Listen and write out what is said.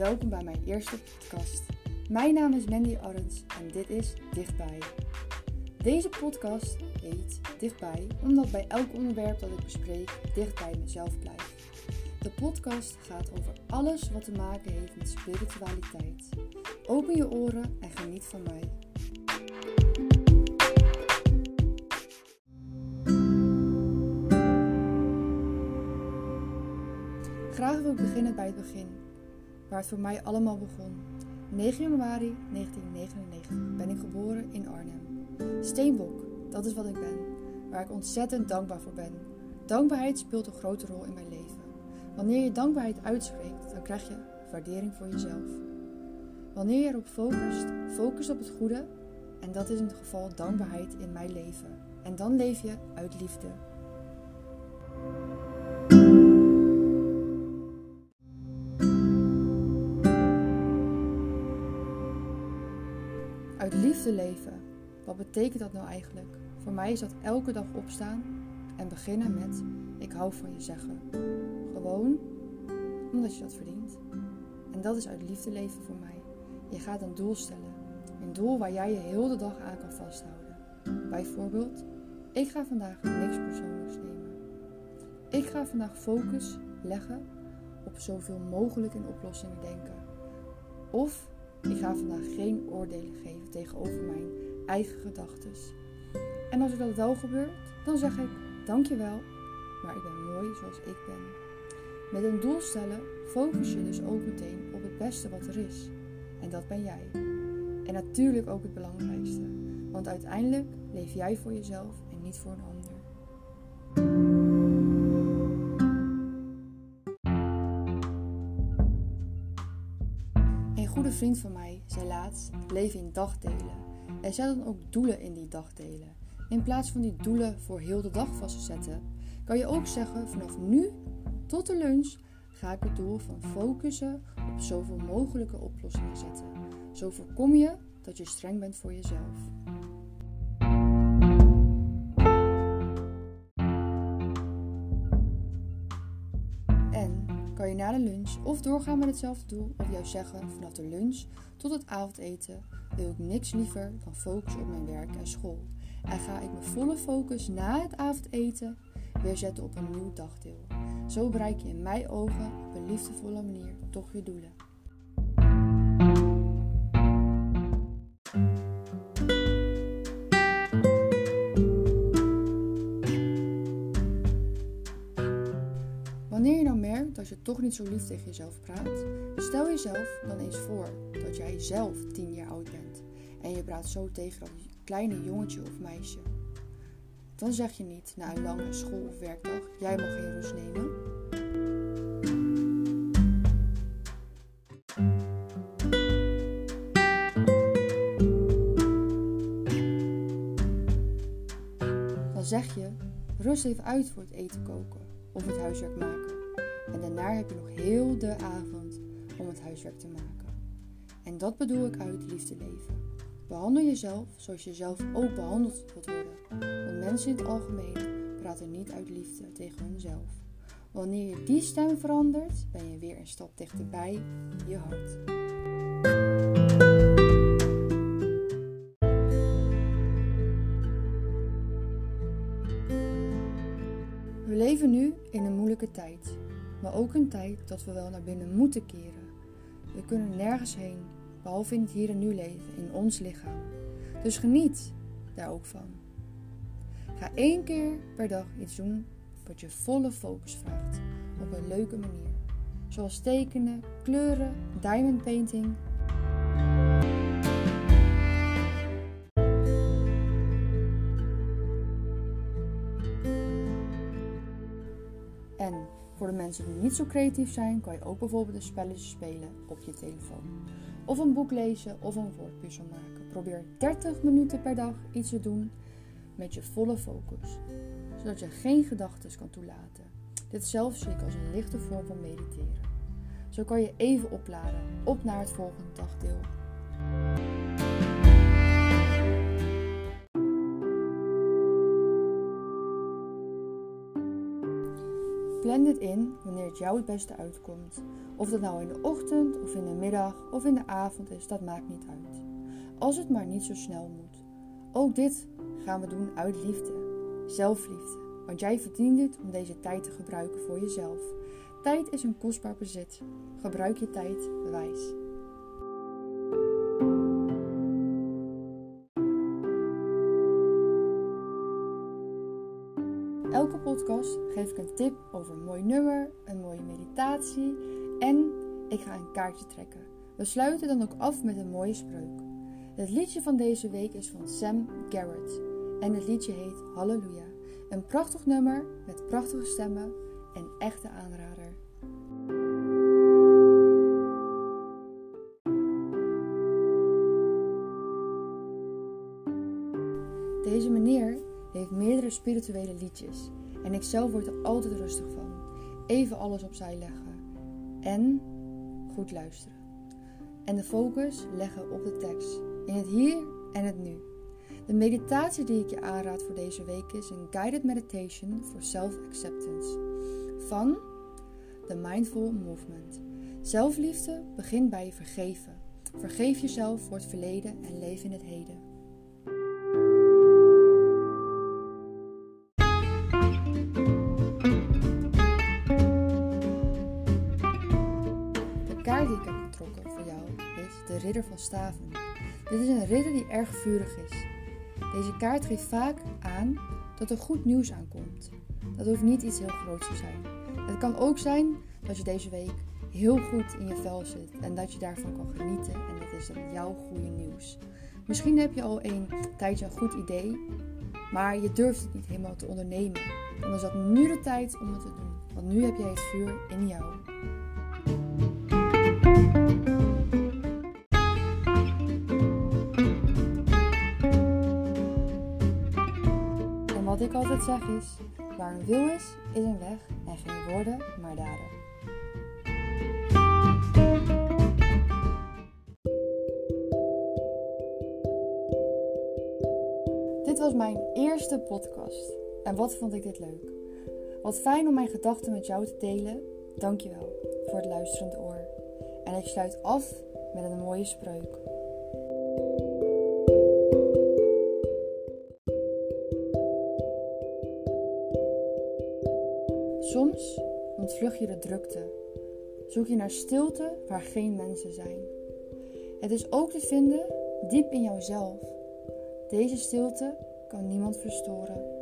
welkom bij mijn eerste podcast. Mijn naam is Mandy Arends en dit is Dichtbij. Deze podcast heet Dichtbij omdat bij elk onderwerp dat ik bespreek dicht bij mezelf blijf. De podcast gaat over alles wat te maken heeft met spiritualiteit. Open je oren en geniet van mij. Graag wil ik beginnen bij het begin, waar het voor mij allemaal begon. 9 januari 1999 ben ik geboren in Arnhem. Steenbok, dat is wat ik ben, waar ik ontzettend dankbaar voor ben. Dankbaarheid speelt een grote rol in mijn leven. Wanneer je dankbaarheid uitspreekt, dan krijg je waardering voor jezelf. Wanneer je erop focust, focus op het goede en dat is in het geval dankbaarheid in mijn leven. En dan leef je uit liefde. Uit liefde leven. Wat betekent dat nou eigenlijk? Voor mij is dat elke dag opstaan en beginnen met ik hou van je zeggen. Gewoon omdat je dat verdient. En dat is uit liefde leven voor mij. Je gaat een doel stellen. Een doel waar jij je heel de dag aan kan vasthouden. Bijvoorbeeld, ik ga vandaag niks persoonlijks nemen. Ik ga vandaag focus leggen op zoveel mogelijk in oplossingen denken. Of ik ga vandaag geen oordelen geven tegenover mijn eigen gedachten. En als er dat wel gebeurt, dan zeg ik dankjewel, maar ik ben mooi zoals ik ben. Met een doel stellen focus je dus ook meteen op het beste wat er is. En dat ben jij. En natuurlijk ook het belangrijkste. Want uiteindelijk leef jij voor jezelf en niet voor een ander. Goede vriend van mij zei laatst: leef in dagdelen. En zet dan ook doelen in die dagdelen. In plaats van die doelen voor heel de dag vast te zetten, kan je ook zeggen: vanaf nu tot de lunch ga ik het doel van focussen op zoveel mogelijke oplossingen zetten. Zo voorkom je dat je streng bent voor jezelf. Kan je na de lunch of doorgaan met hetzelfde doel of juist zeggen vanaf de lunch tot het avondeten wil ik niks liever dan focussen op mijn werk en school. En ga ik mijn volle focus na het avondeten weer zetten op een nieuw dagdeel. Zo bereik je in mijn ogen op een liefdevolle manier toch je doelen. Wanneer je nou merkt dat je toch niet zo lief tegen jezelf praat, stel jezelf dan eens voor dat jij zelf 10 jaar oud bent en je praat zo tegen dat kleine jongetje of meisje. Dan zeg je niet na een lange school- of werkdag: jij mag geen rust nemen. Dan zeg je: rust even uit voor het eten koken of het huiswerk maken. En daarna heb je nog heel de avond om het huiswerk te maken. En dat bedoel ik uit liefde leven. Behandel jezelf zoals je zelf ook behandeld wilt worden. Want mensen in het algemeen praten niet uit liefde tegen hunzelf. Wanneer je die stem verandert, ben je weer een stap dichterbij je hart. Leven nu in een moeilijke tijd, maar ook een tijd dat we wel naar binnen moeten keren. We kunnen nergens heen, behalve in het hier en nu leven, in ons lichaam. Dus geniet daar ook van. Ga één keer per dag iets doen wat je volle focus vraagt, op een leuke manier. Zoals tekenen, kleuren, diamond painting. Voor de mensen die niet zo creatief zijn, kan je ook bijvoorbeeld een spelletje spelen op je telefoon. Of een boek lezen of een woordpuzzel maken. Probeer 30 minuten per dag iets te doen met je volle focus, zodat je geen gedachten kan toelaten. Dit zelf zie ik als een lichte vorm van mediteren. Zo kan je even opladen, op naar het volgende dagdeel. Plan dit in wanneer het jou het beste uitkomt. Of dat nou in de ochtend of in de middag of in de avond is, dat maakt niet uit. Als het maar niet zo snel moet. Ook dit gaan we doen uit liefde, zelfliefde. Want jij verdient het om deze tijd te gebruiken voor jezelf. Tijd is een kostbaar bezit. Gebruik je tijd wijs. Geef ik een tip over een mooi nummer, een mooie meditatie en ik ga een kaartje trekken. We sluiten dan ook af met een mooie spreuk. Het liedje van deze week is van Sam Garrett en het liedje heet Halleluja. Een prachtig nummer met prachtige stemmen en echte aanrader. Deze meneer heeft meerdere spirituele liedjes en ik zelf word er altijd rustig van. Even alles opzij leggen en goed luisteren. En de focus leggen op de tekst, in het hier en het nu. De meditatie die ik je aanraad voor deze week is een guided meditation for self-acceptance van The Mindful Movement. Zelfliefde begint bij je vergeven. Vergeef jezelf voor het verleden en leef in het heden. Kaart die ik heb getrokken voor jou is de Ridder van Staven. Dit is een ridder die erg vurig is. Deze kaart geeft vaak aan dat er goed nieuws aankomt. Dat hoeft niet iets heel groots te zijn. Het kan ook zijn dat je deze week heel goed in je vel zit en dat je daarvan kan genieten en dat is dan jouw goede nieuws. Misschien heb je al een tijdje een goed idee, maar je durft het niet helemaal te ondernemen. Dan is dat nu de tijd om het te doen, want nu heb jij het vuur in jou. En wat ik altijd zeg is, waar een wil is, is een weg en geen woorden, maar daden. Dit was mijn eerste podcast. En wat vond ik dit leuk? Wat fijn om mijn gedachten met jou te delen. Dankjewel voor het luisterende oor. En ik sluit af met een mooie spreuk. Soms ontvlug je de drukte. Zoek je naar stilte waar geen mensen zijn. Het is ook te vinden diep in jouzelf. Deze stilte kan niemand verstoren.